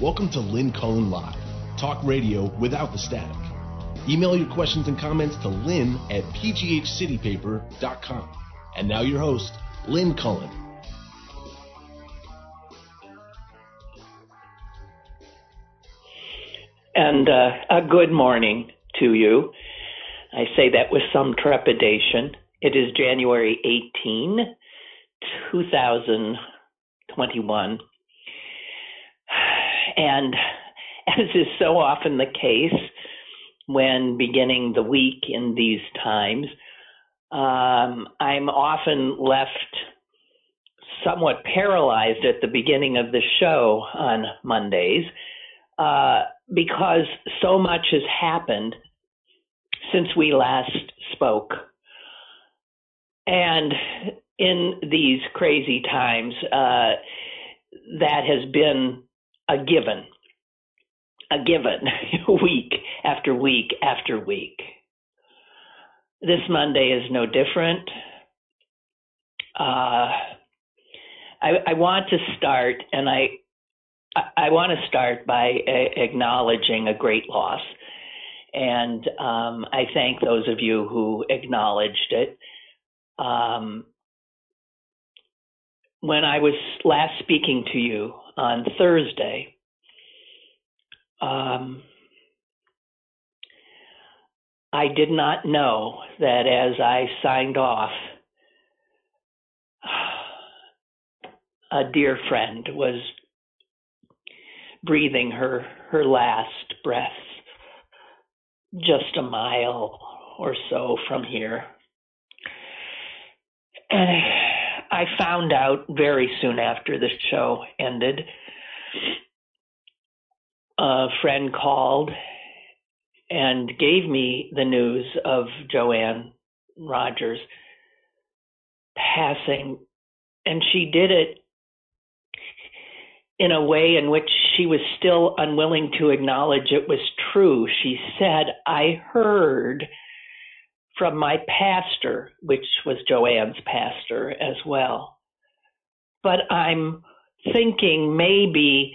Welcome to Lynn Cullen Live, talk radio without the static. Email your questions and comments to lynn at pghcitypaper.com. And now your host, Lynn Cullen. And uh, a good morning to you. I say that with some trepidation. It is January 18, 2021. And as is so often the case when beginning the week in these times, um, I'm often left somewhat paralyzed at the beginning of the show on Mondays uh, because so much has happened since we last spoke. And in these crazy times, uh, that has been a given, a given week after week after week. This Monday is no different. Uh, I, I, want to start, and I I want to start by a- acknowledging a great loss, and um, I thank those of you who acknowledged it. Um, when I was last speaking to you on Thursday, um, I did not know that as I signed off, a dear friend was breathing her her last breath just a mile or so from here. And I found out very soon after the show ended. A friend called and gave me the news of Joanne Rogers passing, and she did it in a way in which she was still unwilling to acknowledge it was true. She said, I heard from my pastor, which was Joanne's pastor as well. But I'm thinking maybe,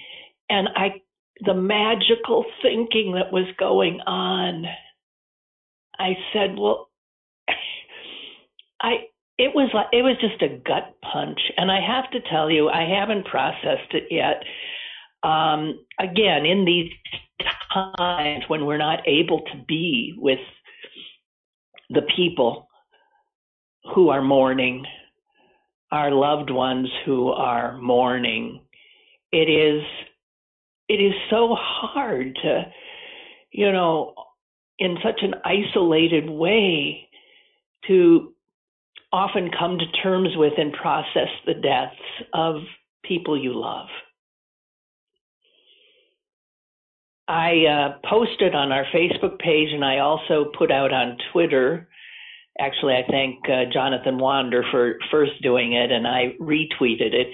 and I, the magical thinking that was going on, I said, well, I, it was like, it was just a gut punch. And I have to tell you, I haven't processed it yet. Um, again, in these times when we're not able to be with the people who are mourning, our loved ones who are mourning. It is it is so hard to, you know, in such an isolated way to often come to terms with and process the deaths of people you love. I uh, posted on our Facebook page and I also put out on Twitter. Actually, I thank uh, Jonathan Wander for first doing it and I retweeted it.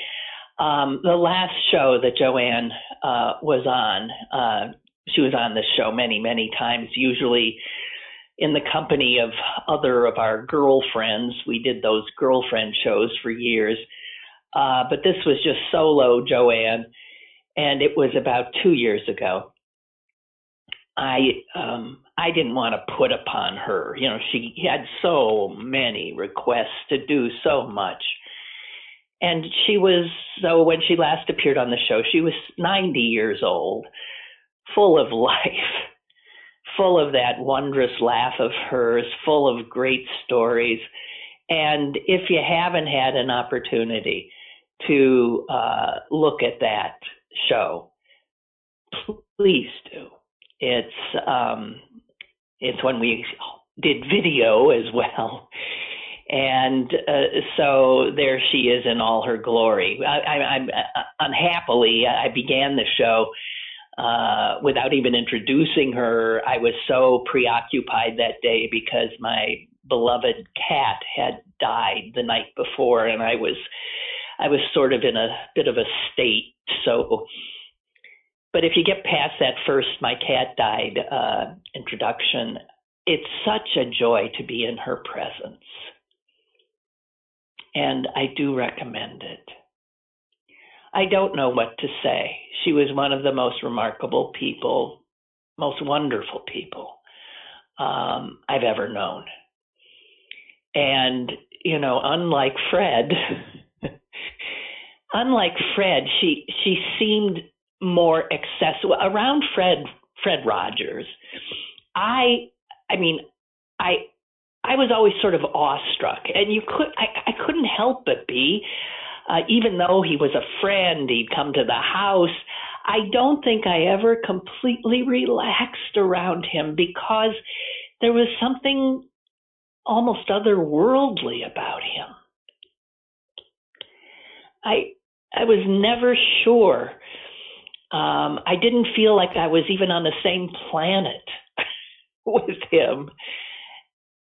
Um, the last show that Joanne uh, was on, uh, she was on this show many, many times, usually in the company of other of our girlfriends. We did those girlfriend shows for years. Uh, but this was just solo Joanne, and it was about two years ago. I um I didn't want to put upon her. You know, she had so many requests to do so much. And she was so when she last appeared on the show, she was 90 years old, full of life, full of that wondrous laugh of hers, full of great stories. And if you haven't had an opportunity to uh, look at that show, please do it's um, it's when we did video as well. And uh, so there she is in all her glory. I, I, I'm uh, unhappily, I began the show uh, without even introducing her. I was so preoccupied that day because my beloved cat had died the night before, and I was I was sort of in a bit of a state. So but if you get past that first my cat died uh, introduction, it's such a joy to be in her presence. And I do recommend it. I don't know what to say. She was one of the most remarkable people, most wonderful people um, I've ever known. And, you know, unlike Fred, unlike Fred, she she seemed more accessible around Fred Fred Rogers. I I mean, I I was always sort of awestruck, and you could I, I couldn't help but be, uh, even though he was a friend, he'd come to the house. I don't think I ever completely relaxed around him because there was something almost otherworldly about him. I I was never sure. Um, I didn't feel like I was even on the same planet with him.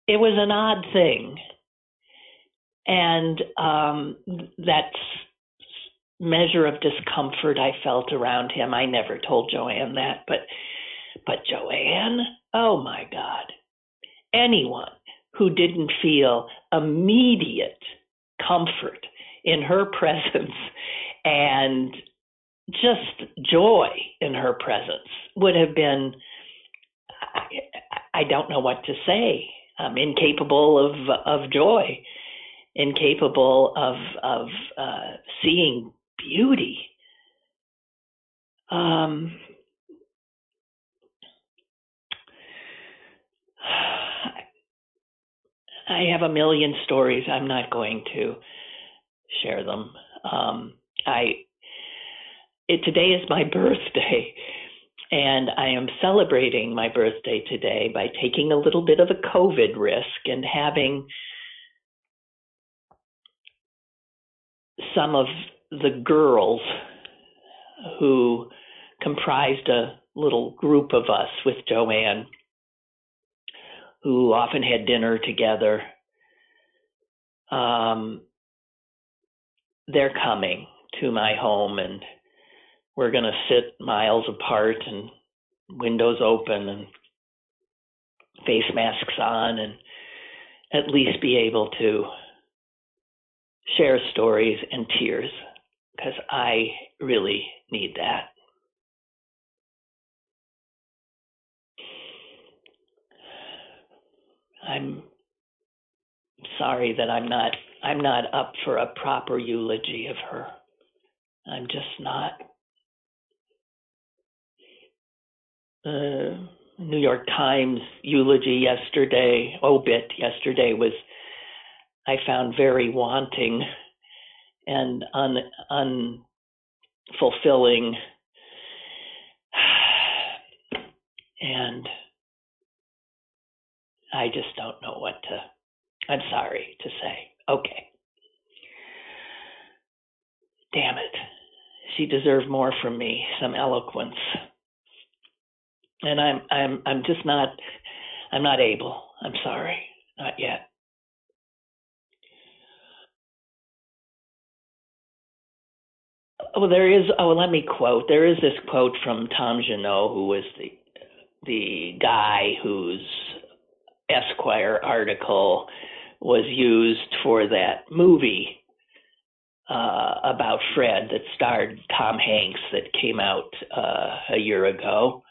It was an odd thing, and um, that measure of discomfort I felt around him. I never told Joanne that, but but Joanne, oh my God, anyone who didn't feel immediate comfort in her presence and just joy in her presence would have been I, I don't know what to say um, incapable of of joy incapable of of uh, seeing beauty um, I have a million stories. I'm not going to share them. Um, I it, today is my birthday, and I am celebrating my birthday today by taking a little bit of a COVID risk and having some of the girls who comprised a little group of us with Joanne who often had dinner together. Um, they're coming to my home and we're going to sit miles apart and windows open and face masks on and at least be able to share stories and tears because I really need that. I'm sorry that I'm not I'm not up for a proper eulogy of her. I'm just not. Uh, New York Times eulogy yesterday, obit yesterday was I found very wanting and un unfulfilling and I just don't know what to, I'm sorry to say. Okay. Damn it. She deserved more from me, some eloquence. And I'm I'm I'm just not I'm not able. I'm sorry. Not yet. Oh, there is. Oh, let me quote. There is this quote from Tom Junod, who was the the guy whose Esquire article was used for that movie uh, about Fred that starred Tom Hanks that came out uh, a year ago.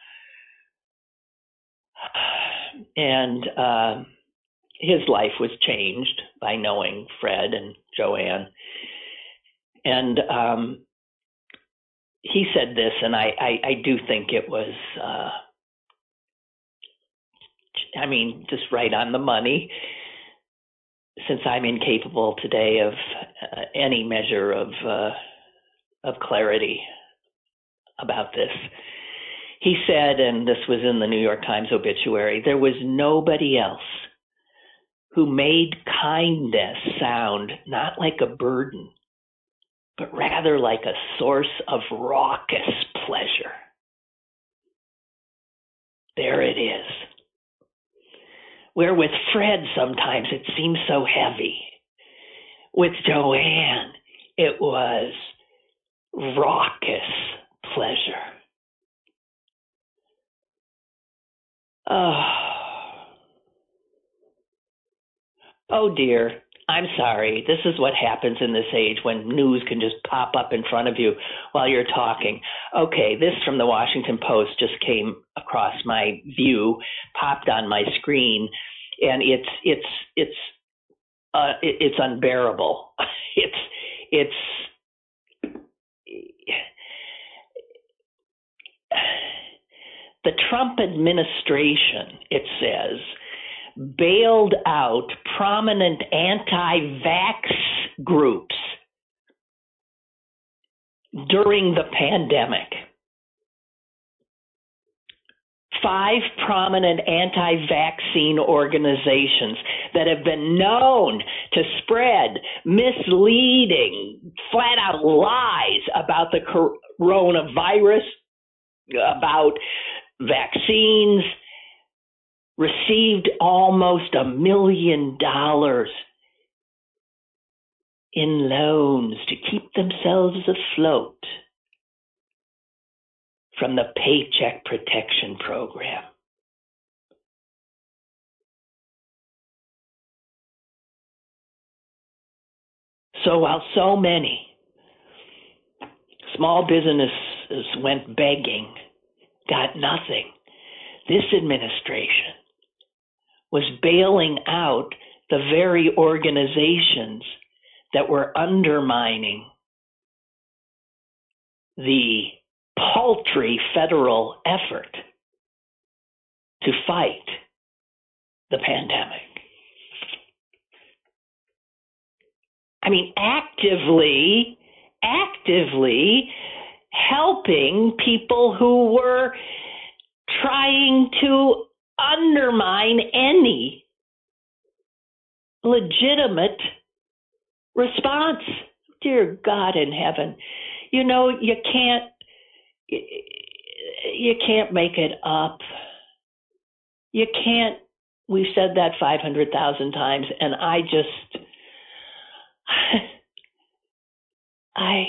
And uh, his life was changed by knowing Fred and Joanne. And um, he said this, and I, I, I do think it was uh, I mean, just right on the money. Since I'm incapable today of uh, any measure of uh, of clarity about this, he said, and this was in the New York Times obituary, there was nobody else who made kindness sound not like a burden, but rather like a source of raucous pleasure. There it is where with Fred sometimes it seems so heavy. With Joanne, it was raucous pleasure. Oh. oh dear, I'm sorry. This is what happens in this age when news can just pop up in front of you while you're talking. Okay, this from the Washington Post just came across my view, popped on my screen, and it's it's it's uh, it, it's unbearable. It's it's the Trump administration. It says bailed out prominent anti-vax groups during the pandemic five prominent anti vaccine organizations that have been known to spread misleading, flat out lies about the coronavirus, about vaccines, received almost a million dollars in loans to keep themselves afloat from the Paycheck Protection Program. So while so many small businesses went begging, got nothing, this administration was bailing out the very organizations that were undermining the paltry federal effort to fight the pandemic. I mean, actively, actively helping people who were trying to undermine any legitimate response. Dear God in heaven, you know, you can't you can't make it up. You can't. We've said that 500,000 times, and I just, I,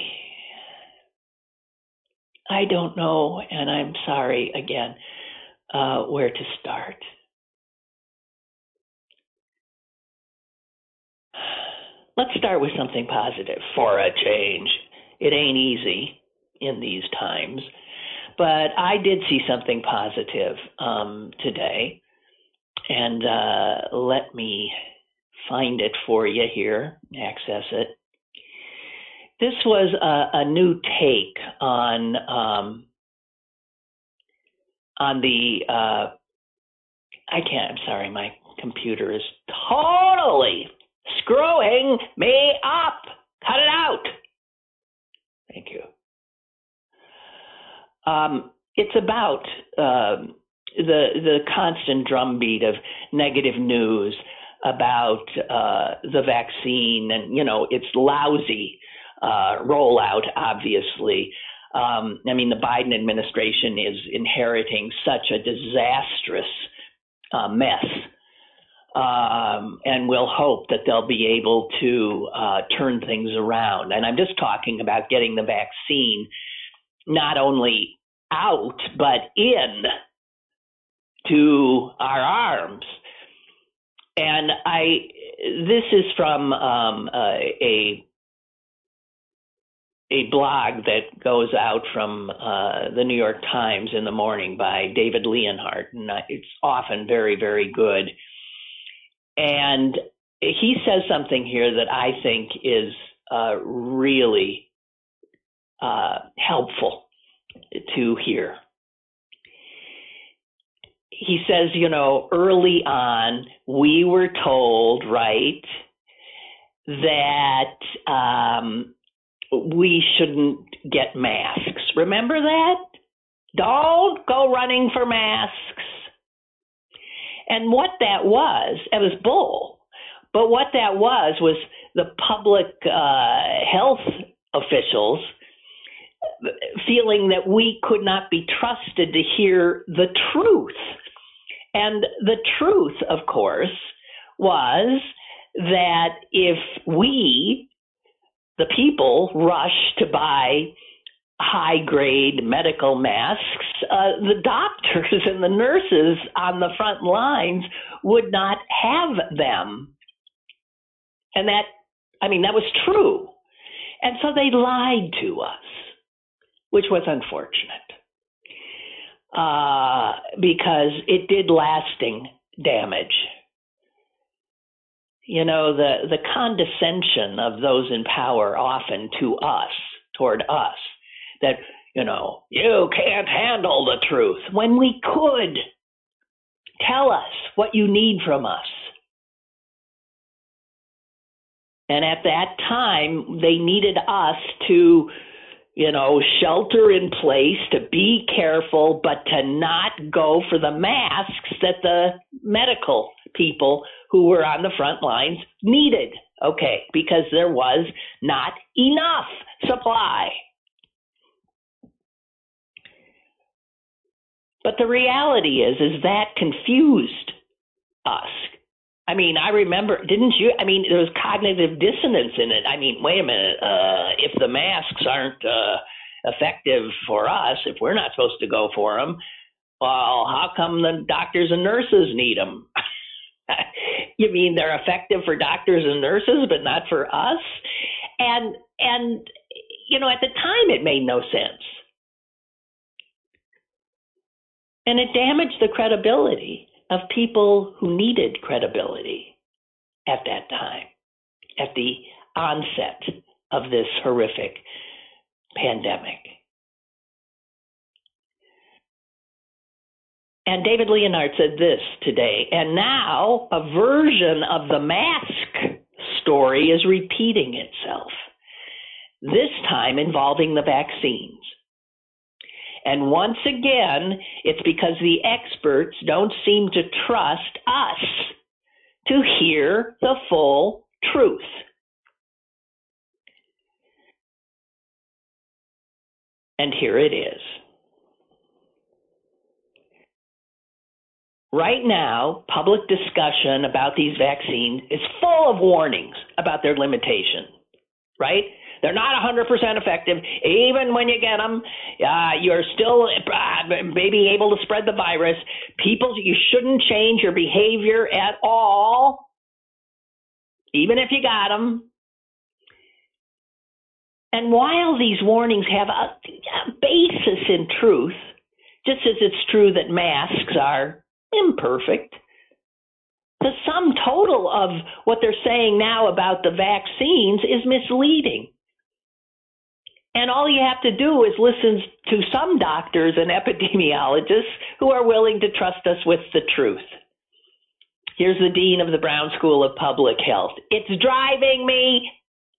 I don't know, and I'm sorry again, uh, where to start. Let's start with something positive for a change. It ain't easy in these times. But I did see something positive um, today, and uh, let me find it for you here, access it. This was a, a new take on um, on the. Uh, I can't. I'm sorry, my computer is totally screwing me up. Cut it out. Thank you. Um, it's about um, the the constant drumbeat of negative news about uh, the vaccine, and you know it's lousy uh, rollout. Obviously, um, I mean the Biden administration is inheriting such a disastrous uh, mess. Um, and we'll hope that they'll be able to uh, turn things around. And I'm just talking about getting the vaccine not only out but in to our arms. And I, this is from um, uh, a a blog that goes out from uh, the New York Times in the morning by David Leonhardt, and it's often very, very good. And he says something here that I think is uh, really uh, helpful to hear. He says, you know, early on, we were told, right, that um, we shouldn't get masks. Remember that? Don't go running for masks. And what that was, it was bull. But what that was was the public uh, health officials feeling that we could not be trusted to hear the truth. And the truth, of course, was that if we, the people, rush to buy high grade medical masks, uh, the doctors and the nurses on the front lines would not have them. And that, I mean, that was true. And so they lied to us, which was unfortunate uh, because it did lasting damage. You know, the, the condescension of those in power often to us, toward us, that, you know, you can't handle the truth when we could. Tell us what you need from us. And at that time, they needed us to you know, shelter in place, to be careful, but to not go for the masks that the medical people who were on the front lines needed. Okay, because there was not enough supply. But the reality is, is that confused us I mean, I remember, didn't you? I mean, there was cognitive dissonance in it. I mean, wait a minute. Uh, if the masks aren't uh, effective for us, if we're not supposed to go for them, well, how come the doctors and nurses need them? you mean they're effective for doctors and nurses, but not for us? And and you know, at the time, it made no sense, and it damaged the credibility of people who needed credibility at that time, at the onset of this horrific pandemic. And David Leonhardt said this today, and now a version of the mask story is repeating itself, this time involving the vaccines. And once again, it's because the experts don't seem to trust us to hear the full truth. And here it is. Right now, public discussion about these vaccines is full of warnings about their limitation, right? They're not 100% effective. Even when you get them, uh, you're still uh, maybe able to spread the virus. People, you shouldn't change your behavior at all, even if you got them. And while these warnings have a, a basis in truth, just as it's true that masks are imperfect, the sum total of what they're saying now about the vaccines is misleading. And all you have to do is listen to some doctors and epidemiologists who are willing to trust us with the truth. Here's the dean of the Brown School of Public Health. It's driving me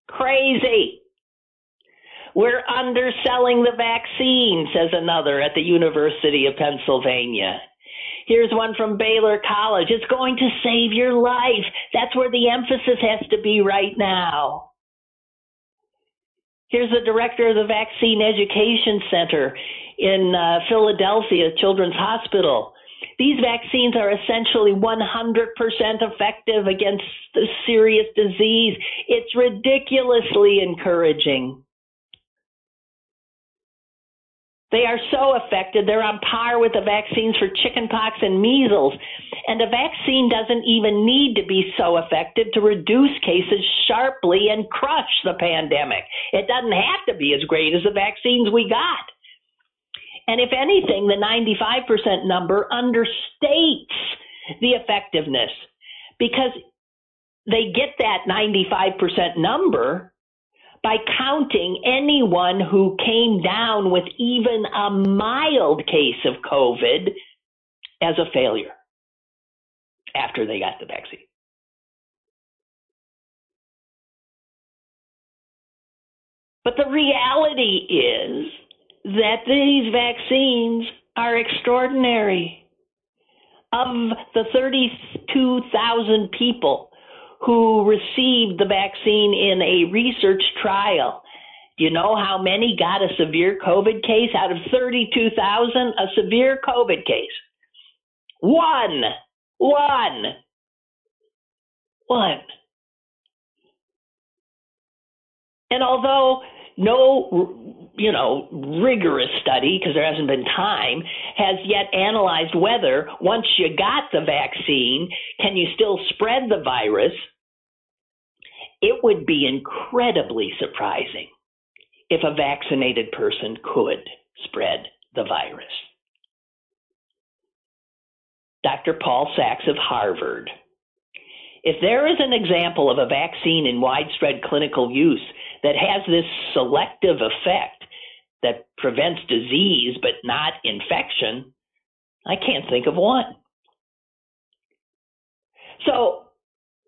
crazy. We're underselling the vaccine, says another at the University of Pennsylvania. Here's one from Baylor College. It's going to save your life. That's where the emphasis has to be right now. Here's the director of the Vaccine Education Center in uh, Philadelphia Children's Hospital. These vaccines are essentially 100% effective against serious disease. It's ridiculously encouraging. They are so effective, they're on par with the vaccines for chickenpox and measles. And a vaccine doesn't even need to be so effective to reduce cases sharply and crush the pandemic. It doesn't have to be as great as the vaccines we got. And if anything, the 95% number understates the effectiveness because they get that 95% number by counting anyone who came down with even a mild case of COVID as a failure after they got the vaccine. But the reality is that these vaccines are extraordinary. Of the 32,000 people who received the vaccine in a research trial. Do you know how many got a severe COVID case out of 32,000? A severe COVID case. One. One. One. And although no, you know, rigorous study, because there hasn't been time, has yet analyzed whether once you got the vaccine, can you still spread the virus? it would be incredibly surprising if a vaccinated person could spread the virus. Dr. Paul Sax of Harvard. If there is an example of a vaccine in widespread clinical use that has this selective effect that prevents disease but not infection, I can't think of one. So,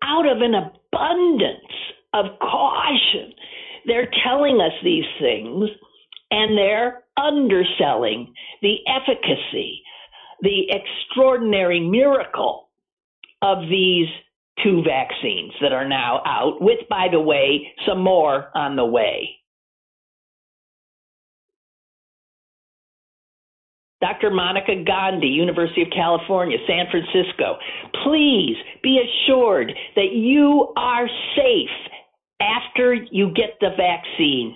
out of an abundance of caution, they're telling us these things and they're underselling the efficacy, the extraordinary miracle of these two vaccines that are now out, with, by the way, some more on the way. Dr. Monica Gandhi, University of California, San Francisco, please be assured that you are safe after you get the vaccine.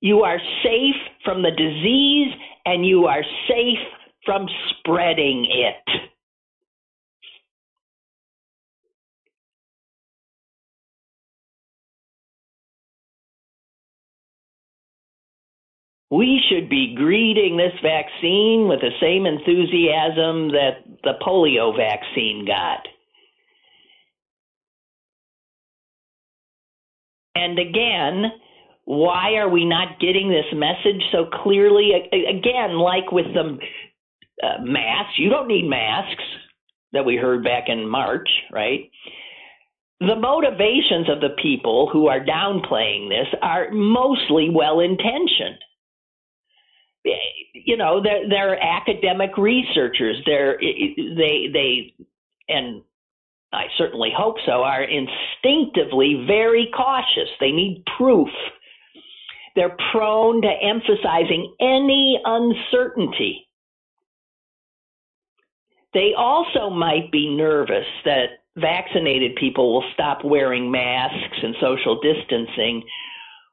You are safe from the disease and you are safe from spreading it. We should be greeting this vaccine with the same enthusiasm that the polio vaccine got. And again, why are we not getting this message so clearly? Again, like with the uh, masks, you don't need masks that we heard back in March, right? The motivations of the people who are downplaying this are mostly well intentioned you know they're they're academic researchers. They're they they and I certainly hope so are instinctively very cautious. They need proof. They're prone to emphasizing any uncertainty. They also might be nervous that vaccinated people will stop wearing masks and social distancing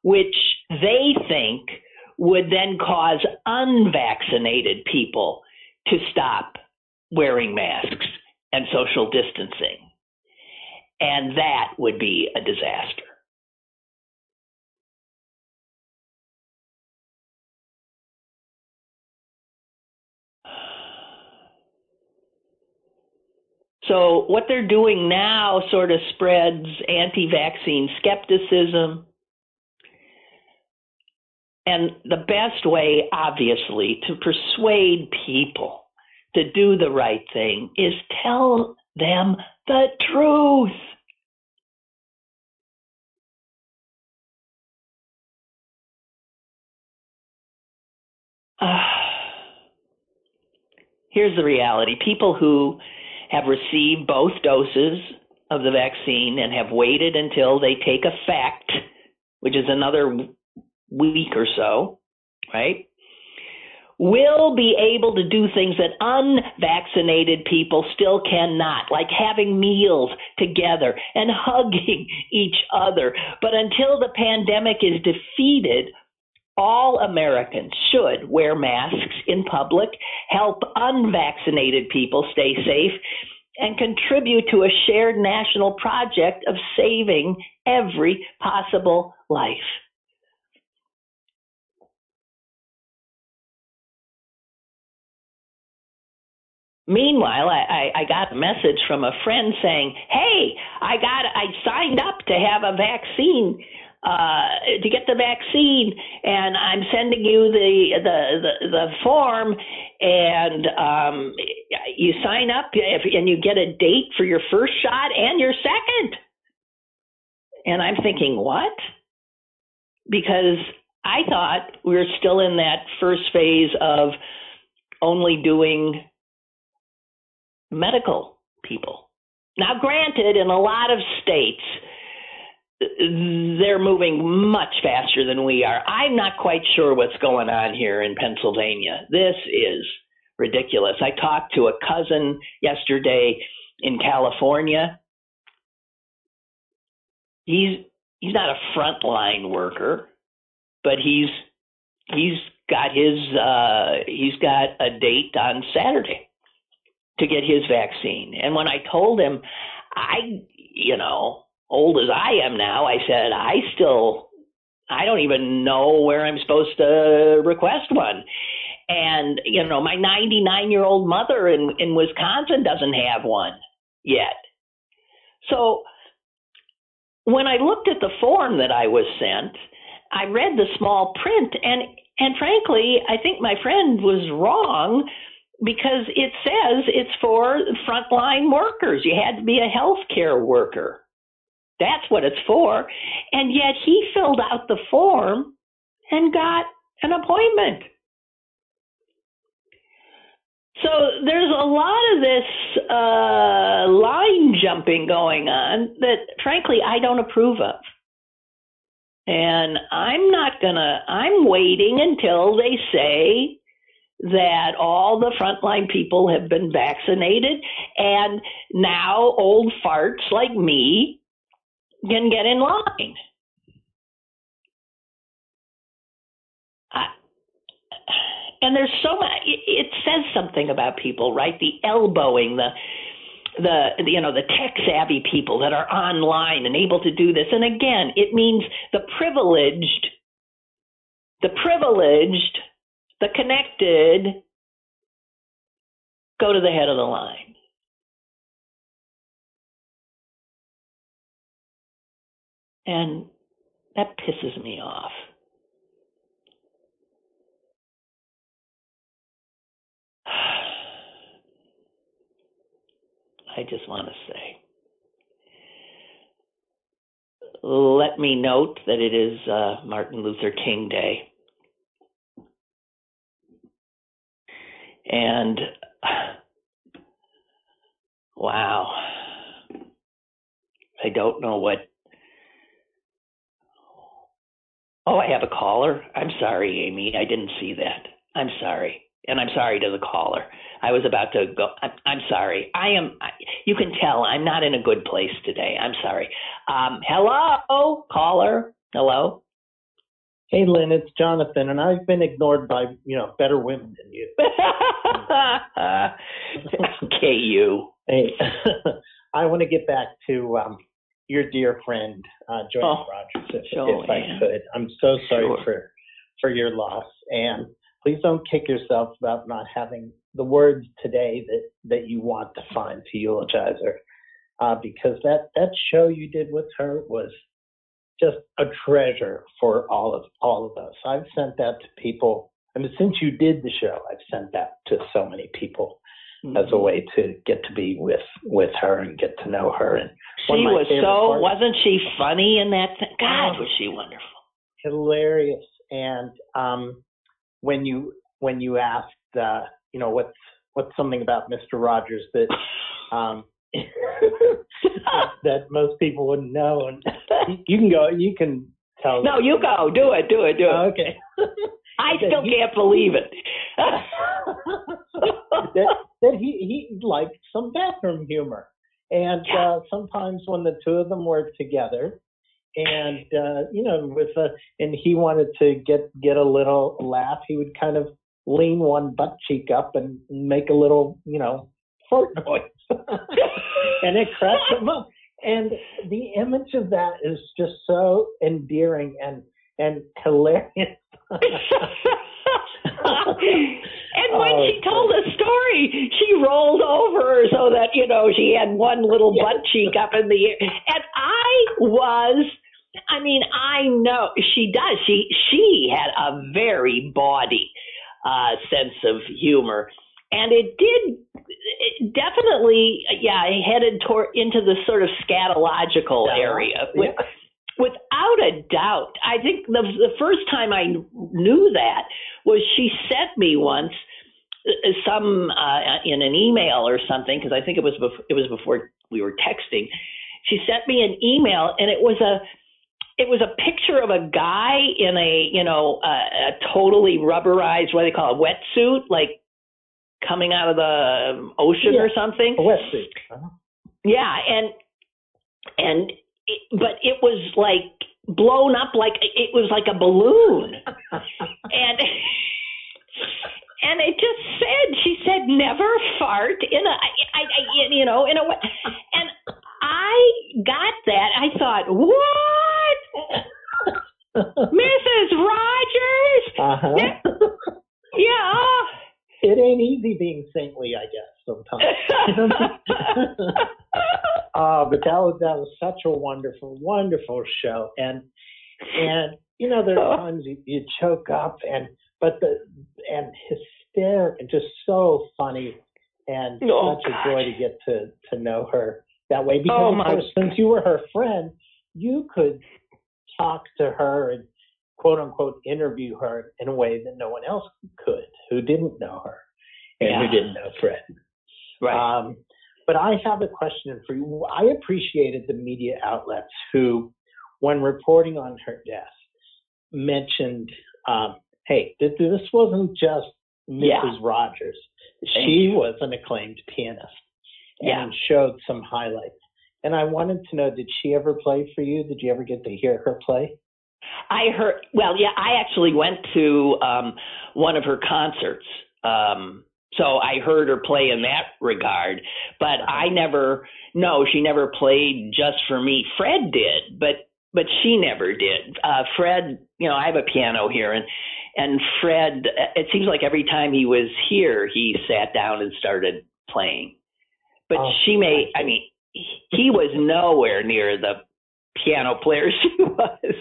which they think would then cause unvaccinated people to stop wearing masks and social distancing. And that would be a disaster. So, what they're doing now sort of spreads anti vaccine skepticism and the best way, obviously, to persuade people to do the right thing is tell them the truth. Uh, here's the reality people who have received both doses of the vaccine and have waited until they take effect, which is another week or so, right, will be able to do things that unvaccinated people still cannot, like having meals together and hugging each other. But until the pandemic is defeated, all Americans should wear masks in public, help unvaccinated people stay safe, and contribute to a shared national project of saving every possible life. Meanwhile, I, I, I got a message from a friend saying, "Hey, I got I signed up to have a vaccine uh, to get the vaccine, and I'm sending you the the the, the form, and um, you sign up, if, and you get a date for your first shot and your second." And I'm thinking, what? Because I thought we were still in that first phase of only doing medical people. Now, granted, in a lot of states, they're moving much faster than we are. I'm not quite sure what's going on here in Pennsylvania. This is ridiculous. I talked to a cousin yesterday in California. He's he's not a frontline worker, but he's he's got his uh he's got a date on Saturday to get his vaccine. And when I told him, I, you know, old as I am now, I said, I still, I don't even know where I'm supposed to request one. And, you know, my 99 year old mother in, in Wisconsin doesn't have one yet. So when I looked at the form that I was sent, I read the small print and and frankly, I think my friend was wrong because it says it's for frontline workers. You had to be a healthcare worker. That's what it's for. And yet he filled out the form and got an appointment. So there's a lot of this uh, line jumping going on that, frankly, I don't approve of. And I'm not gonna, I'm waiting until they say that all the frontline people have been vaccinated and now old farts like me can get in line. I, and there's so much, it says something about people, right? The elbowing, the, the you know the tech savvy people that are online and able to do this and again it means the privileged the privileged the connected go to the head of the line and that pisses me off I just want to say. Let me note that it is uh, Martin Luther King Day. And wow, I don't know what. Oh, I have a caller. I'm sorry, Amy. I didn't see that. I'm sorry. And I'm sorry to the caller. I was about to go. I'm, I'm sorry. I am. I, you can tell I'm not in a good place today. I'm sorry. Um, hello, caller. Hello. Hey, Lynn, it's Jonathan, and I've been ignored by you know better women than you. KU. Hey, I want to get back to um, your dear friend uh, Joyce Oh, Rogers, if, if I could. I'm so sorry Sure. for for your loss, and please don't kick yourself about not having the words today that that you want to find to eulogize her, uh, because that that show you did with her was just a treasure for all of all of us. I've sent that to people. I mean, since you did the show, I've sent that to so many people as a way to get to be with with her and get to know her. And She was so. parts- Wasn't she funny in that? Thing? God, Oh. was she wonderful. hilarious. And um, when you when you asked, uh, you know, what's what's something about Mr. Rogers that um, that most people wouldn't know, and you, can go, you can tell. no, you go. Do it. Do it. Do it. Okay. I still you- can't believe it. that that he he liked some bathroom humor, and Yeah. uh, sometimes when the two of them were together, and uh, you know, with a and he wanted to get get a little laugh, he would kind of lean one butt cheek up and make a little you know fart noise, and it cracked him up. And the image of that is just so endearing and and hilarious. and when Oh, she told the story, she rolled over so that you know she had one little Yes. butt cheek up in the air, and I was. I mean, I know she does. She she had a very bawdy uh, sense of humor, and it did it definitely, yeah, headed toward into the sort of scatological Yeah. area. With, Without a doubt, I think the the first time I knew that was she sent me once uh, some uh, in an email or something because I think it was bef- it was before we were texting. She sent me an email and it was a it was a picture of a guy in a you know a, a totally rubberized what do they call it wetsuit like coming out of the ocean or something. A wetsuit. Uh-huh. Yeah, and and it, but it was like blown up like it was like a balloon, and and it just said she said never fart in a I, I, I you know in a way, and I I got that, I thought, what? Mrs. Rogers? Uh-huh. Yeah. It ain't easy being saintly, I guess, sometimes. uh, but that was that was such a wonderful, wonderful show. And and you know, there are times you, you choke up and but the and hysterical and just so funny and Oh, such a joy to get to to know her that way because Oh, of course since you were her friend you could talk to her and quote unquote interview her in a way that no one else could who didn't know her and Yeah. who didn't know Fred. Right. Um, but I have a question for you. I appreciated the media outlets who, when reporting on her death, mentioned, um, "Hey, th- this wasn't just Mrs. Yeah. Rogers. She was an acclaimed pianist." And showed some highlights. And I wanted to know, did she ever play for you? Did you ever get to hear her play? I heard. Well, yeah, I actually went to um, one of her concerts, um, so I heard her play in that regard. But I never. No, she never played just for me. Fred did, but but she never did. Uh, Fred, you know, I have a piano here, and and Fred. It seems like every time he was here, he sat down and started playing. But Oh, she may. I I mean, he was nowhere near the piano player she was.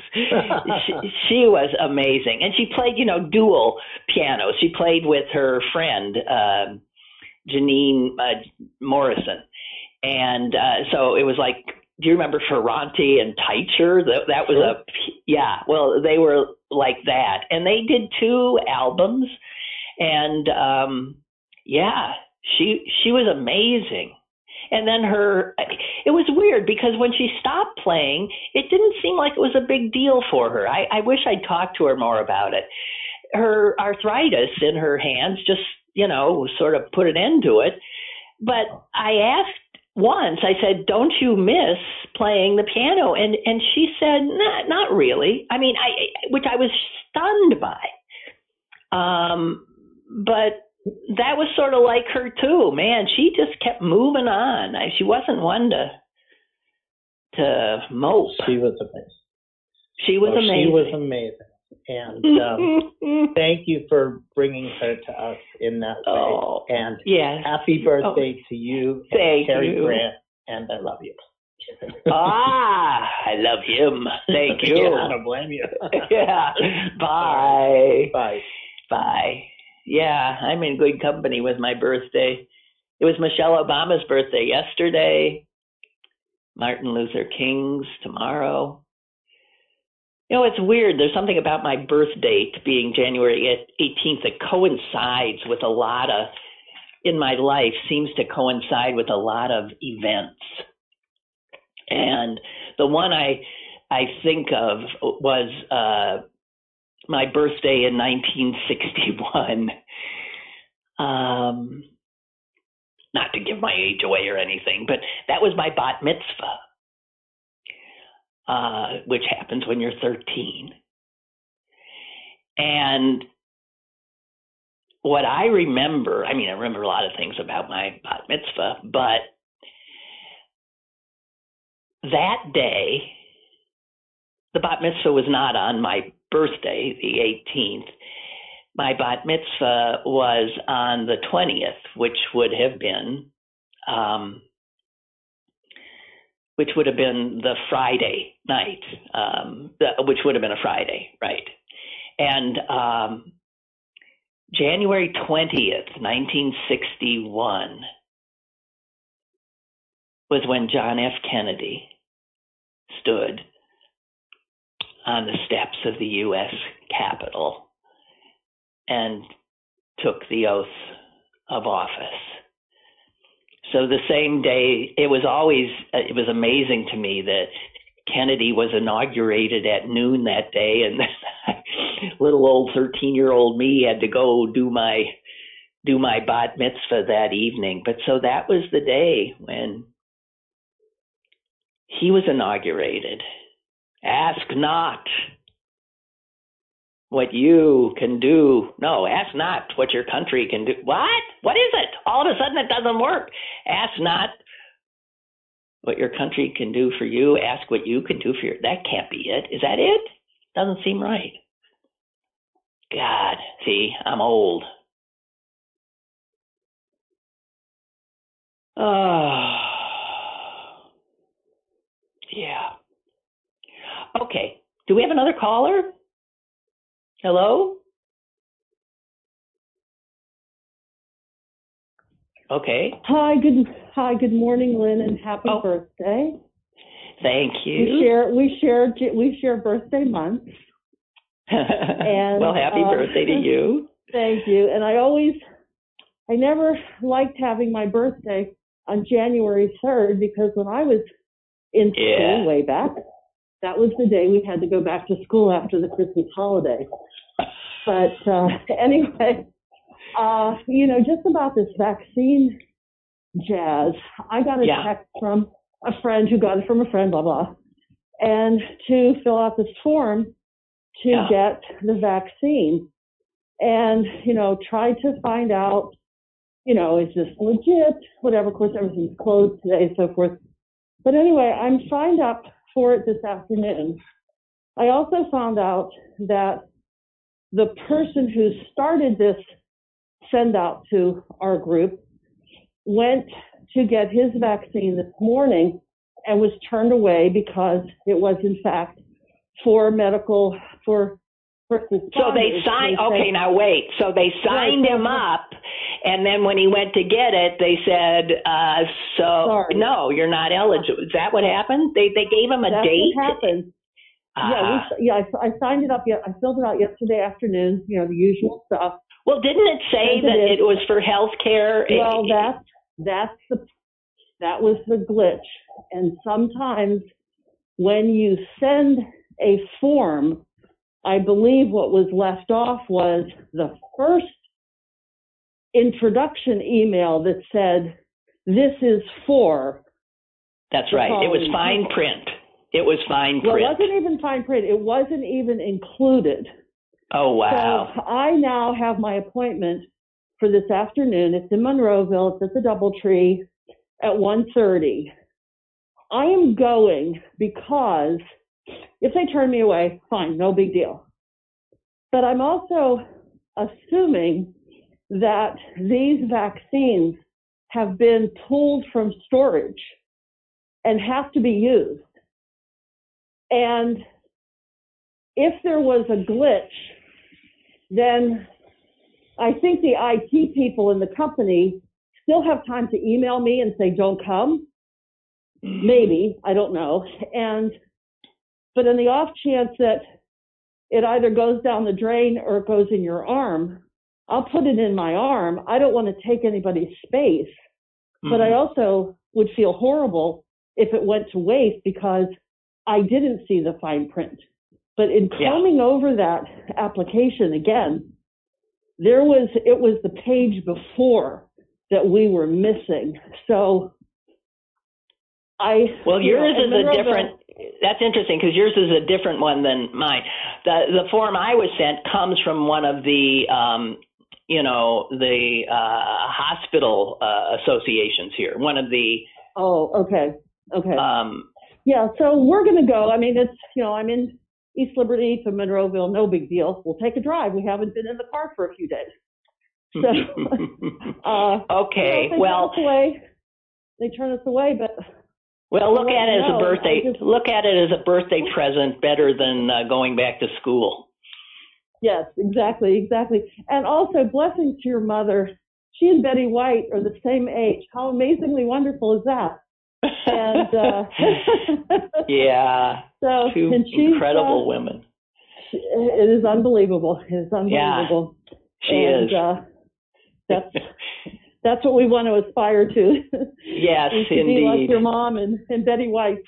she, she was amazing, and she played, you know, dual piano. She played with her friend um, Jeannine uh, Morrison, and uh, so it was like. Do you remember Ferrante and Teicher? That that was a yeah. Well, they were like that, and they did two albums, and um, yeah, she she was amazing. And then her, it was weird because when she stopped playing, it didn't seem like it was a big deal for her. I, I wish I'd talked to her more about it. Her arthritis in her hands just, you know, sort of put an end to it. But I asked once, I said, "Don't you miss playing the piano?" And and she said, "Not not really." I mean, I which I was stunned by. Um, but that was sort of like her too. Man, she just kept moving on. I, she wasn't one to to mope. She was amazing. She was Oh, amazing. She was amazing. And um, thank you for bringing her to us in that way. oh, And yes. happy birthday to you, Thank Terry you. Grant, and I love you. ah, I love him. Thank you. yeah, I don't blame you. yeah. Bye. Bye. Bye. Yeah, I'm in good company with my birthday. It was Michelle Obama's birthday yesterday. Martin Luther King's tomorrow. You know, it's weird. There's something about my birth date being January 18th that coincides with a lot of, in my life, seems to coincide with a lot of events. And the one I, I think of was, uh, my birthday in 1961. Um, not to give my age away or anything, but that was my bat mitzvah, uh, which happens when you're 13. And what I remember, I mean, I remember a lot of things about my bat mitzvah, but that day, the bat mitzvah was not on my birthday, the 18th. My bat mitzvah was on the 20th, which would have been, um, which would have been the Friday night, um, the, which would have been a Friday, right? And um, January 20th, 1961, was when John F. Kennedy stood on the steps of the U.S. Capitol and took the oath of office. So the same day, it was always, uh, it was amazing to me that Kennedy was inaugurated at noon that day, and little old 13 year old me had to go do my do my bat mitzvah that evening. But so that was the day when he was inaugurated. Ask not what you can do. No, ask not what your country can do. What? What is it? All of a sudden it doesn't work. Ask not what your country can do for you, ask what you can do for your. That can't be it. Is that it? Doesn't seem right. God, see, I'm old. Oh, yeah. Okay. Do we have another caller? Hello? Okay. Hi, good hi, good morning, Lynn, and happy Oh. birthday. Thank We you. share we share we share birthday months. And, well, happy uh, birthday to you. Thank you. And I always I never liked having my birthday on January 3rd because when I was in school Yeah. way back, that was the day we had to go back to school after the Christmas holiday. But uh, anyway, uh, you know, just about this vaccine jazz, I got a Yeah. text from a friend who got it from a friend, blah, blah, and to fill out this form to Yeah. get the vaccine and, you know, try to find out, you know, is this legit? Whatever. Of course, everything's closed today, and so forth. But anyway, I'm signed up for it this afternoon. I also found out that the person who started this send out to our group went to get his vaccine this morning and was turned away because it was in fact for medical for So they signed. Okay, now wait. So they signed him up, and then when he went to get it, they said, uh, "So Sorry. no, you're not eligible." Is that what happened? They they gave him a That's date. what happened. Ah. Yeah, we, yeah. I, I signed it up. Yet I filled it out yesterday afternoon. You know the usual stuff. well, didn't it say that it it was for health care? Well, that's that's the that was the glitch. And sometimes when you send a form, I believe what was left off was the first introduction email that said, "This is for." that's right. It was fine people. print. It was fine print. Well, it wasn't even fine print. It wasn't even included. oh wow. So I now have my appointment for this afternoon. It's in Monroeville. It's at the DoubleTree at 1.30. I am going because if they turn me away, fine, no big deal. But I'm also assuming that these vaccines have been pulled from storage and have to be used. And if there was a glitch, then I think the IT people in the company still have time to email me and say, don't come. Mm-hmm. Maybe, I don't know. And, but in the off chance that it either goes down the drain or it goes in your arm, I'll put it in my arm. I don't want to take anybody's space, but I Mhm. also would feel horrible if it went to waste because I didn't see the fine print. But in Yeah. over that application again, there was it was the page before that we were missing. So I Well, you know, yours is a different. That's interesting because yours is a different one than mine. The the form I was sent comes from one of the, um, you know, the uh, hospital uh, associations here. One of the, Oh, okay, okay. um, Yeah, so we're going to go. I mean, it's, you know, I'm in East Liberty to Monroeville, no big deal. We'll take a drive. We haven't been in the car for a few days. So, uh, okay. they Well, turn us away, they turn us away, but well, look at it as a birthday. Just- Look at it as a birthday present, better than uh, going back to school. Yes, exactly, exactly. And also, blessings to your mother. She and Betty White are the same age. How amazingly wonderful is that? And, uh, yeah, so, two she's, incredible uh, women. It is unbelievable. It is unbelievable. She and, is. Uh, that's that's what we want to aspire to. Yes, to be like your mom and, and Betty White.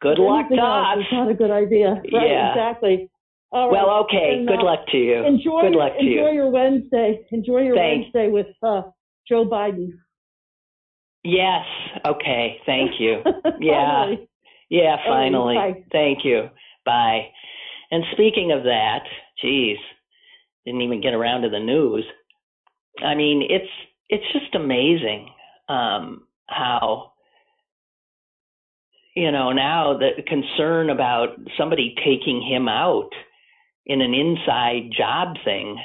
Good luck else us. not a good idea. Right, Yeah. exactly. All right. Well, okay. And, Good uh, luck to you. enjoy Good luck to enjoy you. your Wednesday. Enjoy your Thanks. Wednesday with uh, Joe Biden. Yes. Okay. Thank you. Yeah. Finally. Yeah, finally. Thank you. Bye. And speaking of that, geez, didn't even get around to the news. I mean, it's it's just amazing um, how you know, now the concern about somebody taking him out in an inside job thing.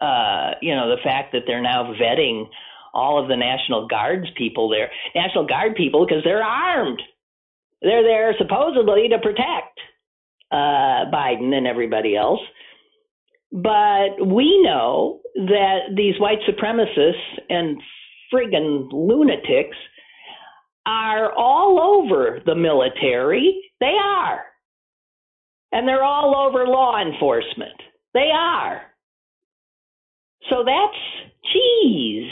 Uh, you know, the fact that they're now vetting all of the National Guards people there, National Guard people, because they're armed. They're there supposedly to protect uh, Biden and everybody else. But we know that these white supremacists and friggin' lunatics are all over the military. They are. And they're all over law enforcement. They are. So that's cheese.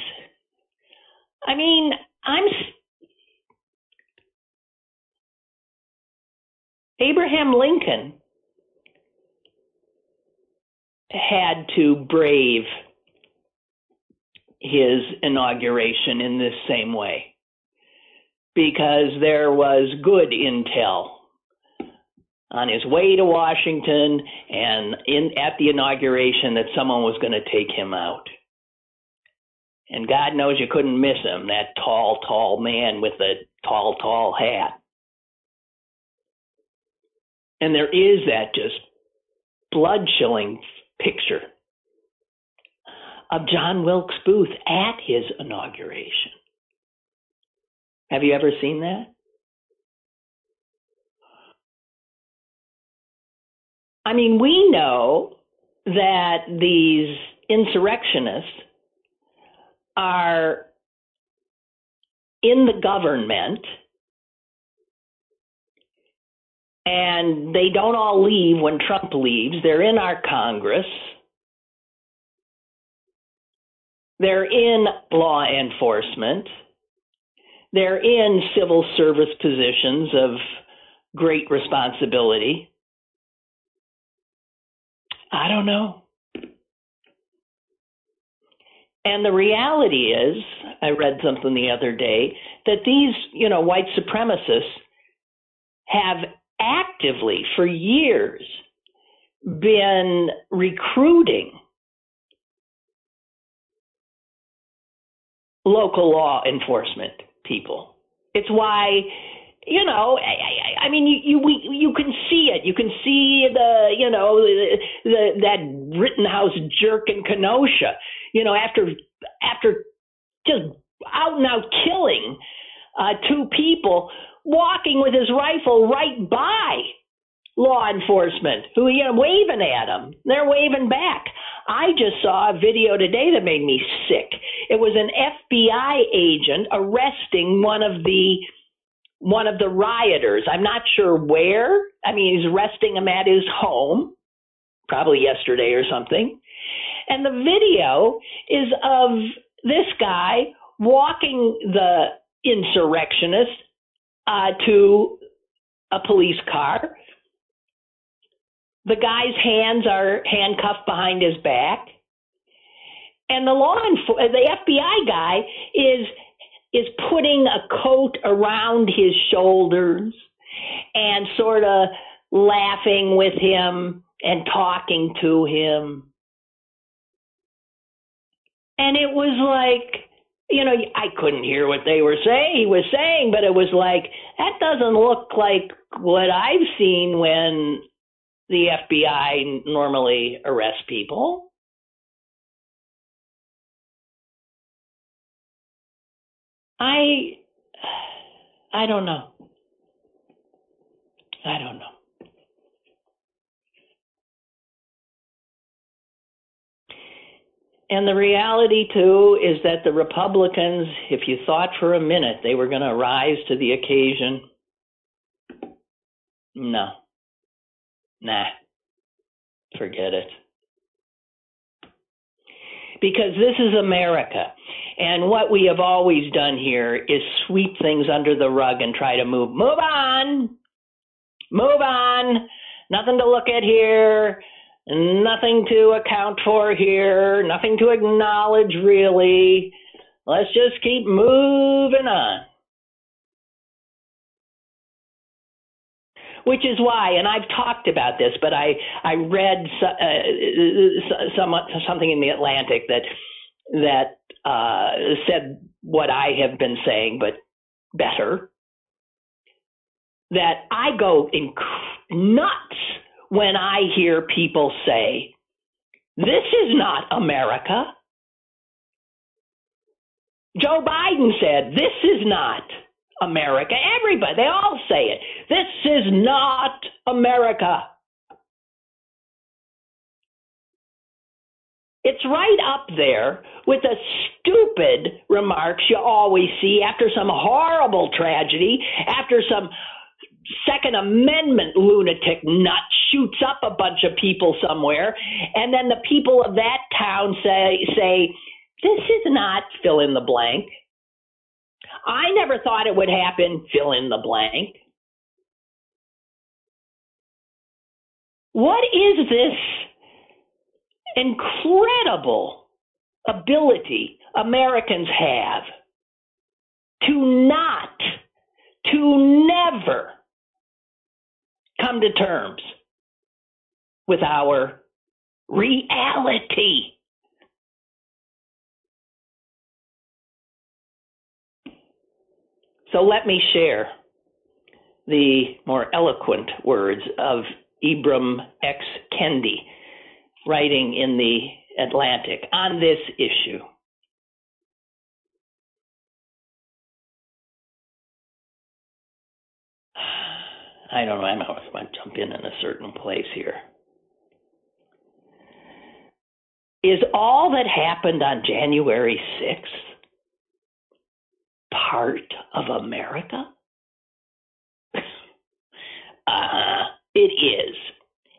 I mean, I'm. Abraham Lincoln had to brave his inauguration in this same way because there was good intel on his way to Washington and in at the inauguration that someone was going to take him out. And God knows you couldn't miss him, that tall, tall man with the tall, tall hat. And there is that just blood chilling picture of John Wilkes Booth at his inauguration. Have you ever seen that? I mean, we know that these insurrectionists are in the government and they don't all leave when Trump leaves. They're in our Congress. They're in law enforcement. They're in civil service positions of great responsibility. I don't know. And the reality is, I read something the other day that these, you know, white supremacists have actively for years been recruiting local law enforcement people. It's why you know, I, I I mean, you you we, you can see it. You can see the you know the, the that Rittenhouse jerk in Kenosha. You know, after after just out and out killing uh, two people, walking with his rifle right by law enforcement who you know waving at him. They're waving back. I just saw a video today that made me sick. It was an FBI agent arresting one of the one of the rioters. I'm not sure where. I mean, he's arresting him at his home, probably yesterday or something. And the video is of this guy walking the insurrectionist uh, to a police car. The guy's hands are handcuffed behind his back. And the law enfor- the FBI guy is is putting a coat around his shoulders and sort of laughing with him and talking to him. And it was like, you know, I couldn't hear what they were saying. He was saying, but it was like that doesn't look like what I've seen when the FBI normally arrests people. I I don't know. I don't know. And the reality, too, is that the Republicans, if you thought for a minute they were going to rise to the occasion, no. Nah. Forget it. Because this is America. And what we have always done here is sweep things under the rug and try to move. Move on. Move on. Nothing to look at here. Nothing to account for here. Nothing to acknowledge, really. Let's just keep moving on. Which is why, and I've talked about this, but I I read uh, some, something in the Atlantic that that uh, said what I have been saying, but better. that I go inc- nuts when I hear people say, This is not America. Joe Biden said, This is not America. Everybody, they all say it. This is not America. It's right up there with the stupid remarks you always see after some horrible tragedy, after some Second Amendment lunatic nut shoots up a bunch of people somewhere, and then the people of that town say say this is not fill in the blank. I never thought it would happen, fill in the blank. What is this incredible ability Americans have to not, to never come to terms with our reality? So let me share the more eloquent words of Ibram X. Kendi, writing in the Atlantic on this issue. I don't know, I'm going to jump in in a certain place here. Is all that happened on January 6th part of America? uh, it is.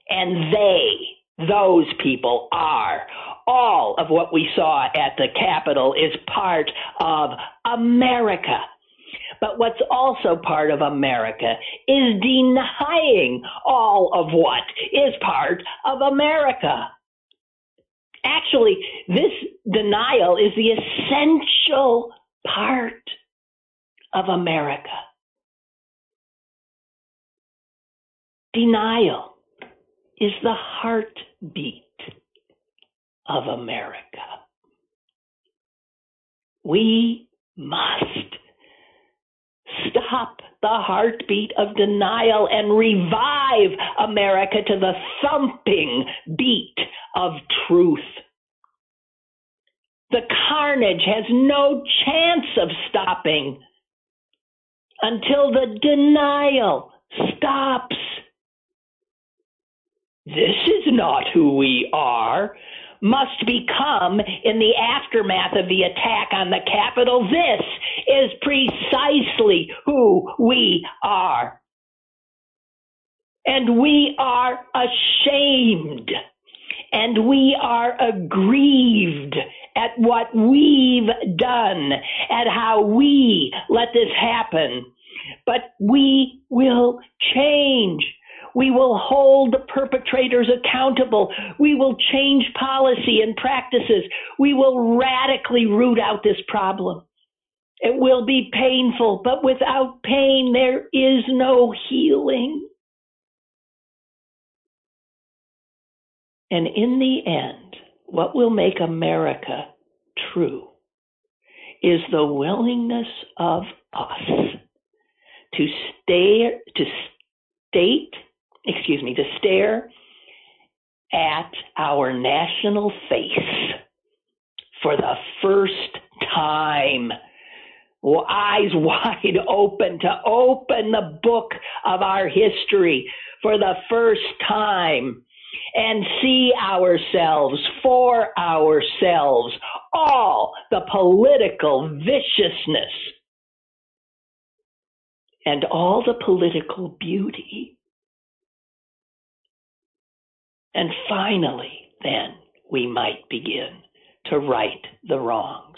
And they, those people are. All of what we saw at the Capitol is part of America. But what's also part of America is denying all of what is part of America. Actually, this denial is the essential part of America. Denial is the heartbeat of America. We must stop the heartbeat of denial and revive America to the thumping beat of truth. The carnage has no chance of stopping until the denial stops. This is not who we are. Must become in the aftermath of the attack on the Capitol. This is precisely who we are. And we are ashamed and we are aggrieved at what we've done, at how we let this happen. But we will change. We will hold the perpetrators accountable. We will change policy and practices. We will radically root out this problem. It will be painful, but without pain, there is no healing. And in the end, what will make America true is the willingness of us to stare to state excuse me to stare at our national face for the first time. Eyes wide open to open the book of our history for the first time and see ourselves for ourselves, all the political viciousness and all the political beauty. And finally, then, we might begin to right the wrongs.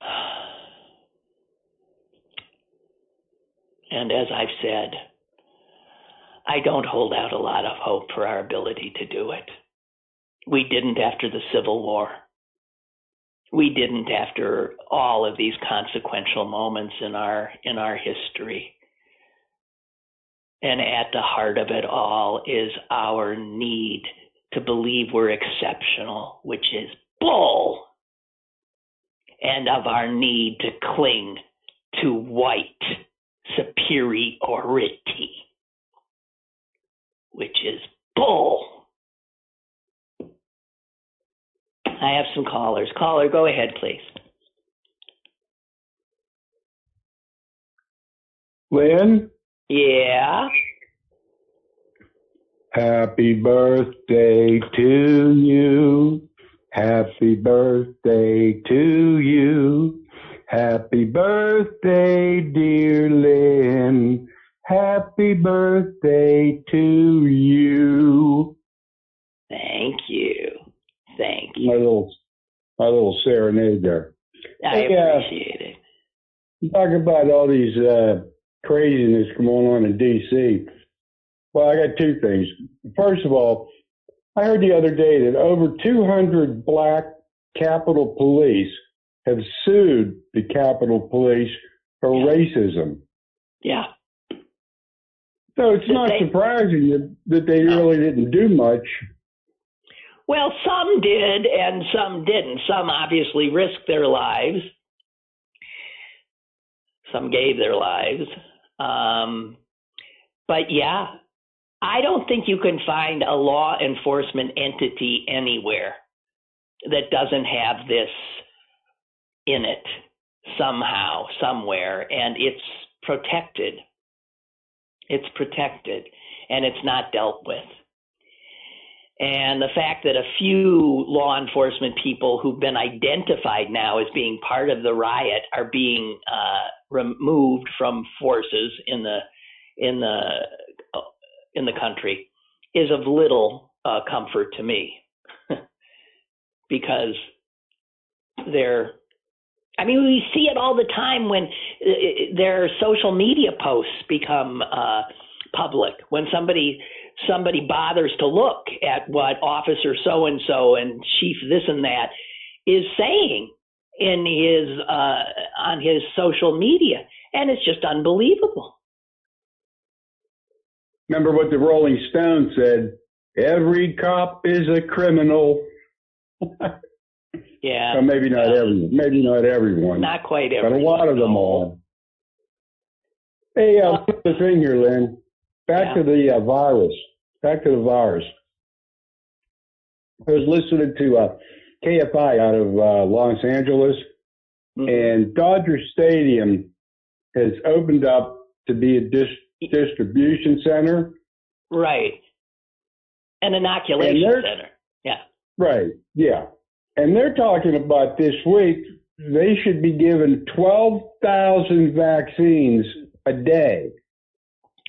And as I've said, I don't hold out a lot of hope for our ability to do it. We didn't after the Civil War. We didn't after all of these consequential moments in our in our history. And at the heart of it all is our need to believe we're exceptional, which is bull, and of our need to cling to white superiority, which is bull. I have some callers. Caller, go ahead, please. Lynn, Yeah. happy birthday to you. Happy birthday to you. Happy birthday, dear Lynn. Happy birthday to you. Thank you. Thank you. My little, my little serenade there. I Yeah. appreciate it. You talk about all these uh, craziness going on in D.C. Well, I got two things. First of all, I heard the other day that over 200 black Capitol Police have sued the Capitol Police for Yeah. racism. Yeah. So it's not they- surprising that, that they really didn't do much. Well, some did and some didn't. Some obviously risked their lives. Some gave their lives. Um, but yeah, I don't think you can find a law enforcement entity anywhere that doesn't have this in it somehow, somewhere, and it's protected. It's protected and it's not dealt with. And the fact that a few law enforcement people who've been identified now as being part of the riot are being uh, removed from forces in the in the in the country is of little uh, comfort to me because they're I mean, we see it all the time when uh, their social media posts become uh, public. When somebody somebody bothers to look at what officer so and so and chief this and that is saying in his uh, on his social media, and it's just unbelievable. Remember what the Rolling Stones said? Every cop is a criminal. Yeah, Well, maybe not everyone. Maybe not everyone. not quite everyone. but a lot of them are. Hey, uh, other thing here, Lynn. Back Yeah. to the uh, virus. Back to the virus. I was listening to uh, KFI out of uh, Los Angeles, Mhm. and Dodger Stadium has opened up to be a dis- distribution center. Right, an inoculation And center. Yeah, Right. Yeah. And they're talking about this week, they should be given 12,000 vaccines a day.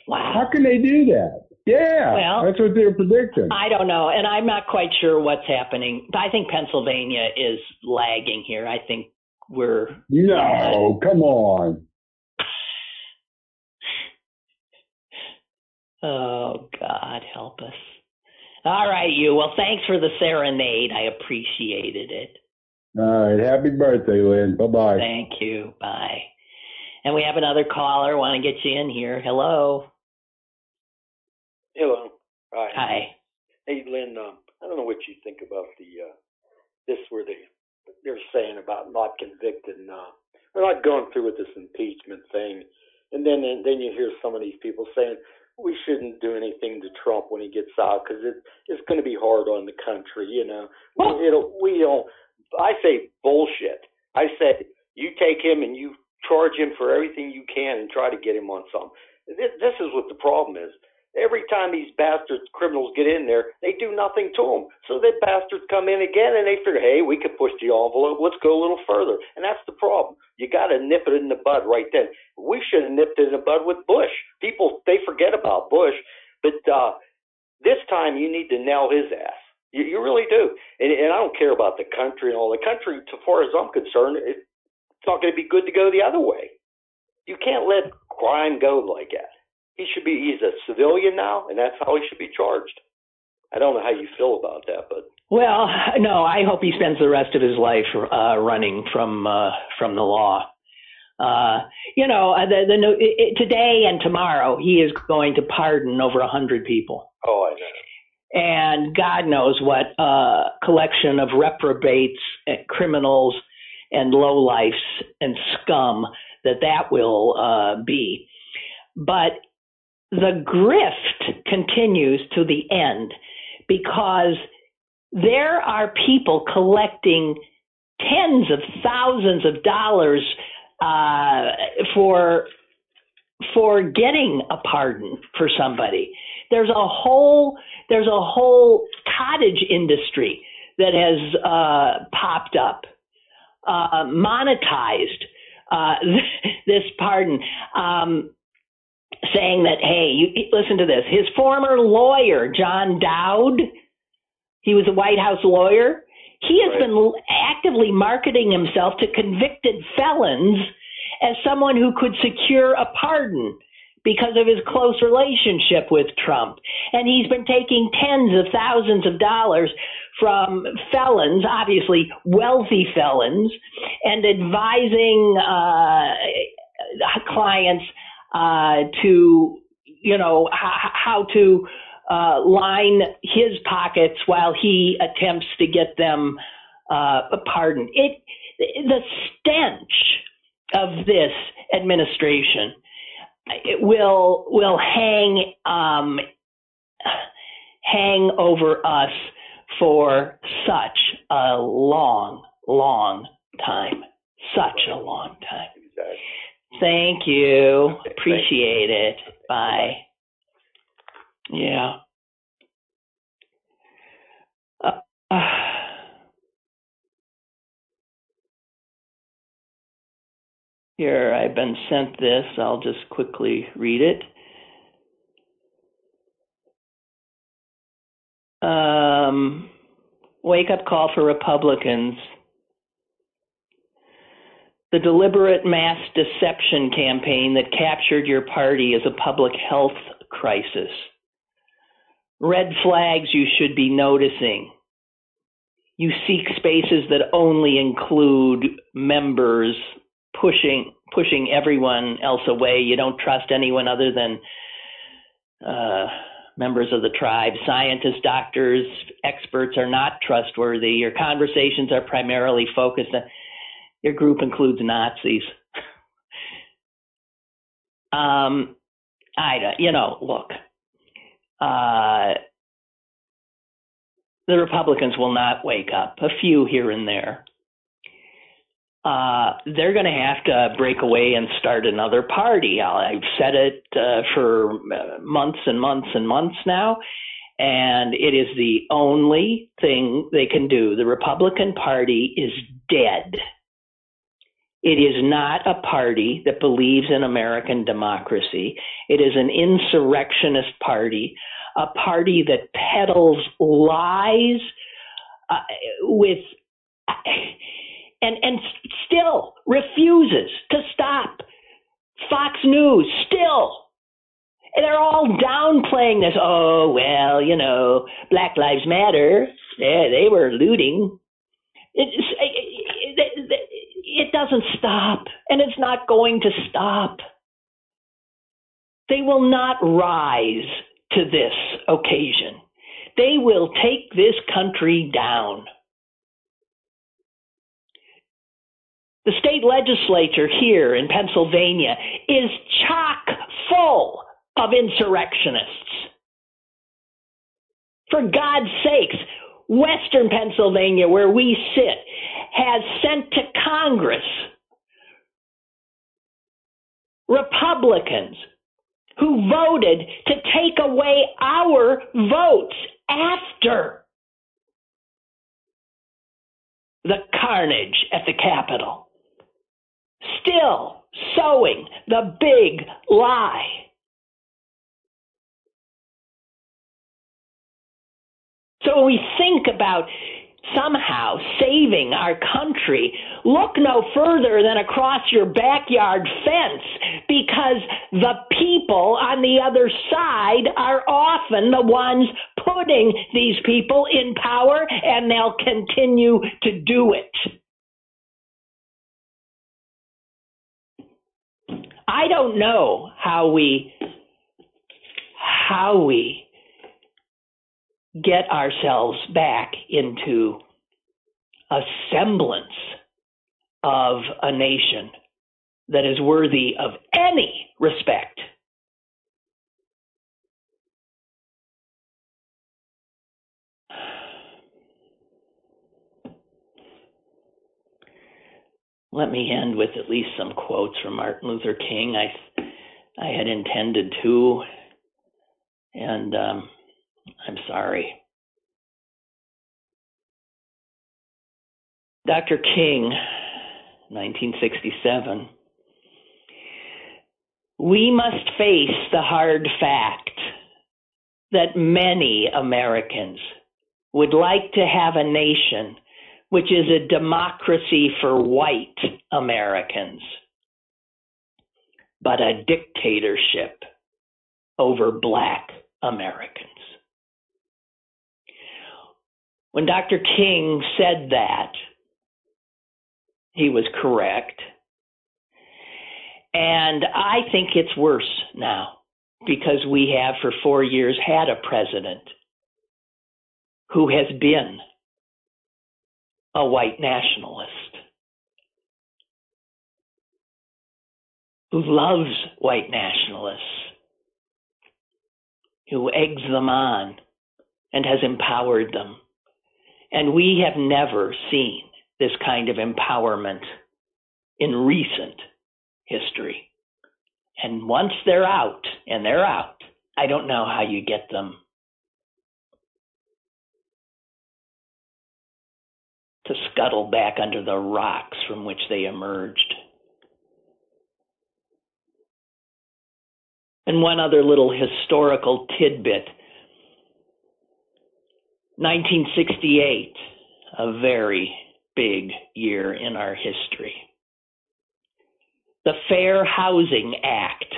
wow. How can they do that? Yeah. Well, that's what they're predicting. I don't know, and I'm not quite sure what's happening. But I think Pennsylvania is lagging here. I think we're no, come on. Oh God, help us. All right, you. Well, thanks for the serenade. I appreciated it. All right. Happy birthday, Lynn. Bye bye. Thank you. Bye. And we have another caller. Want to get you in here? Hello. Hello. Hi. Hi. Hey, Lynn. Um, I don't know what you think about the uh, this where they they're saying about not convicting, uh, or not going through with this impeachment thing, and then and then you hear some of these people saying we shouldn't do anything to Trump when he gets out because it it's going to be hard on the country. You know, Well- it'll we don't. I say bullshit. I said you take him and you charge him for everything you can and try to get him on something. This, this is what the problem is. Every time these bastards criminals get in there, they do nothing to them. So the bastards come in again and they figure, hey, we could push the envelope. Let's go a little further. And that's the problem. You got to nip it in the bud right then. We should have nipped it in the bud with Bush. People they forget about Bush, but uh, this time you need to nail his ass. You, you really do. And, and I don't care about the country and all. The country, as far as I'm concerned, it, it's not going to be good to go the other way. You can't let crime go like that. He should be. He's a civilian now, and that's how he should be charged. I don't know how you feel about that, but Well, no. I hope he spends the rest of his life uh, running from uh, from the law. Uh, you know, uh, the, the no- it, today and tomorrow, he is going to pardon over a hundred people. oh, I know. and God knows what uh, collection of reprobates, uh, criminals, and lowlifes and scum that that will uh, be. But the grift continues to the end because there are people collecting tens of thousands of dollars uh, for for getting a pardon for somebody. There's a whole there's a whole cottage industry that has uh, popped up, uh, monetized uh, this pardon, um, saying that hey, you listen to this. His former lawyer John Dowd, he was a White House lawyer. He has right. been actively marketing himself to convicted felons as someone who could secure a pardon because of his close relationship with Trump. And he's been taking tens of thousands of dollars from felons, obviously wealthy felons, and advising uh, clients uh, to, you know, h- how to uh, line his pockets while he attempts to get them uh, pardoned. It, the stench of this administration it will will hang um, hang over us for such a long, long time. Such a long time. Thank you. Appreciate it. Bye. Yeah. Uh, uh, Here, I've been sent this. I'll just quickly read it. Um, wake up call for Republicans. The deliberate mass deception campaign that captured your party is a public health crisis. Red flags you should be noticing. You seek spaces that only include members pushing pushing everyone else away. You don't trust anyone other than uh, members of the tribe. Scientists, doctors, experts are not trustworthy. Your conversations are primarily focused on your group includes Nazis. um, I, you know, look, uh, the Republicans will not wake up. A few here and there, uh, they're going to have to break away and start another party. I've said it uh, for uh, months and months and months now, and it is the only thing they can do. The Republican Party is dead. It is not a party that believes in American democracy. It is an insurrectionist party, a party that peddles lies uh, with and and still refuses to stop. Fox News still. And they're all downplaying this. Oh well, you know, Black Lives Matter. Yeah, they were looting. It, it, it, it doesn't stop, and it's not going to stop. They will not rise to this occasion. They will take this country down. The state legislature here in Pennsylvania is chock full of insurrectionists. For God's sakes, Western Pennsylvania, where we sit, has sent to Congress Republicans who voted to take away our votes after the carnage at the Capitol still sowing the big lie. So when we think about somehow saving our country, look no further than across your backyard fence because the people on the other side are often the ones putting these people in power and they'll continue to do it. I don't know how we how we get ourselves back into a semblance of a nation that is worthy of any respect. Let me end with at least some quotes from Martin Luther King. I, I had intended to, and um, I'm sorry. Dr. King, 1967. We must face the hard fact that many Americans would like to have a nation which is a democracy for white Americans, but a dictatorship over black Americans. When Dr. King said that, he was correct. And I think it's worse now because we have for four years had a president who has been a white nationalist who loves white nationalists, who eggs them on and has empowered them. And we have never seen this kind of empowerment in recent history. And once they're out, and they're out, I don't know how you get them to scuttle back under the rocks from which they emerged. And one other little historical tidbit 1968, a very big year in our history. The Fair Housing Act,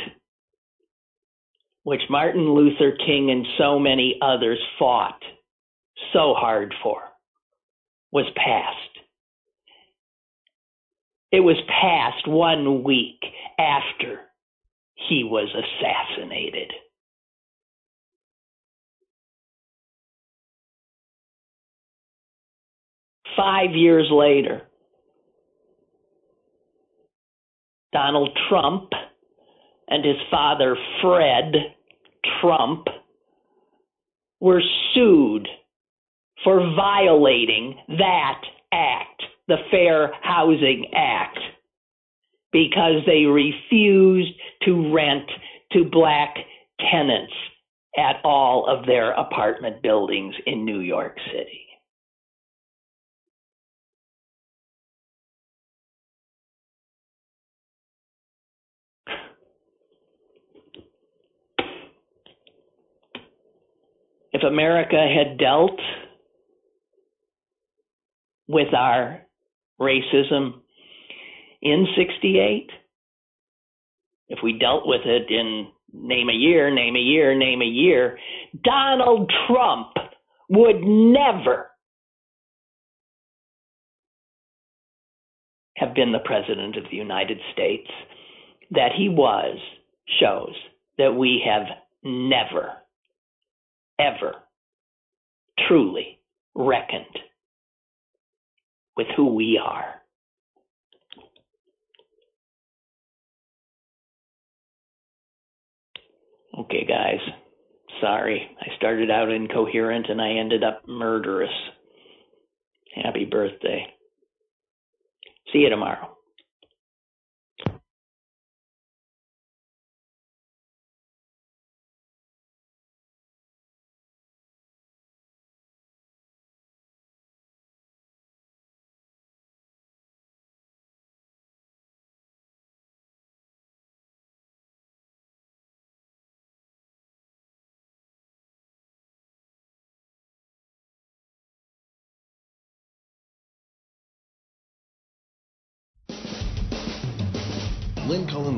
which Martin Luther King and so many others fought so hard for was passed. It was passed one week after he was assassinated. Five years later, Donald Trump and his father, Fred Trump, were sued for violating that act, the Fair Housing Act, because they refused to rent to black tenants at all of their apartment buildings in New York City. If America had dealt with our racism in 68. If we dealt with it in name a year, name a year, name a year, Donald Trump would never have been the president of the United States. That he was shows that we have never, ever truly reckoned with who we are. Okay, guys. Sorry. I started out incoherent and I ended up murderous. Happy birthday. See you tomorrow.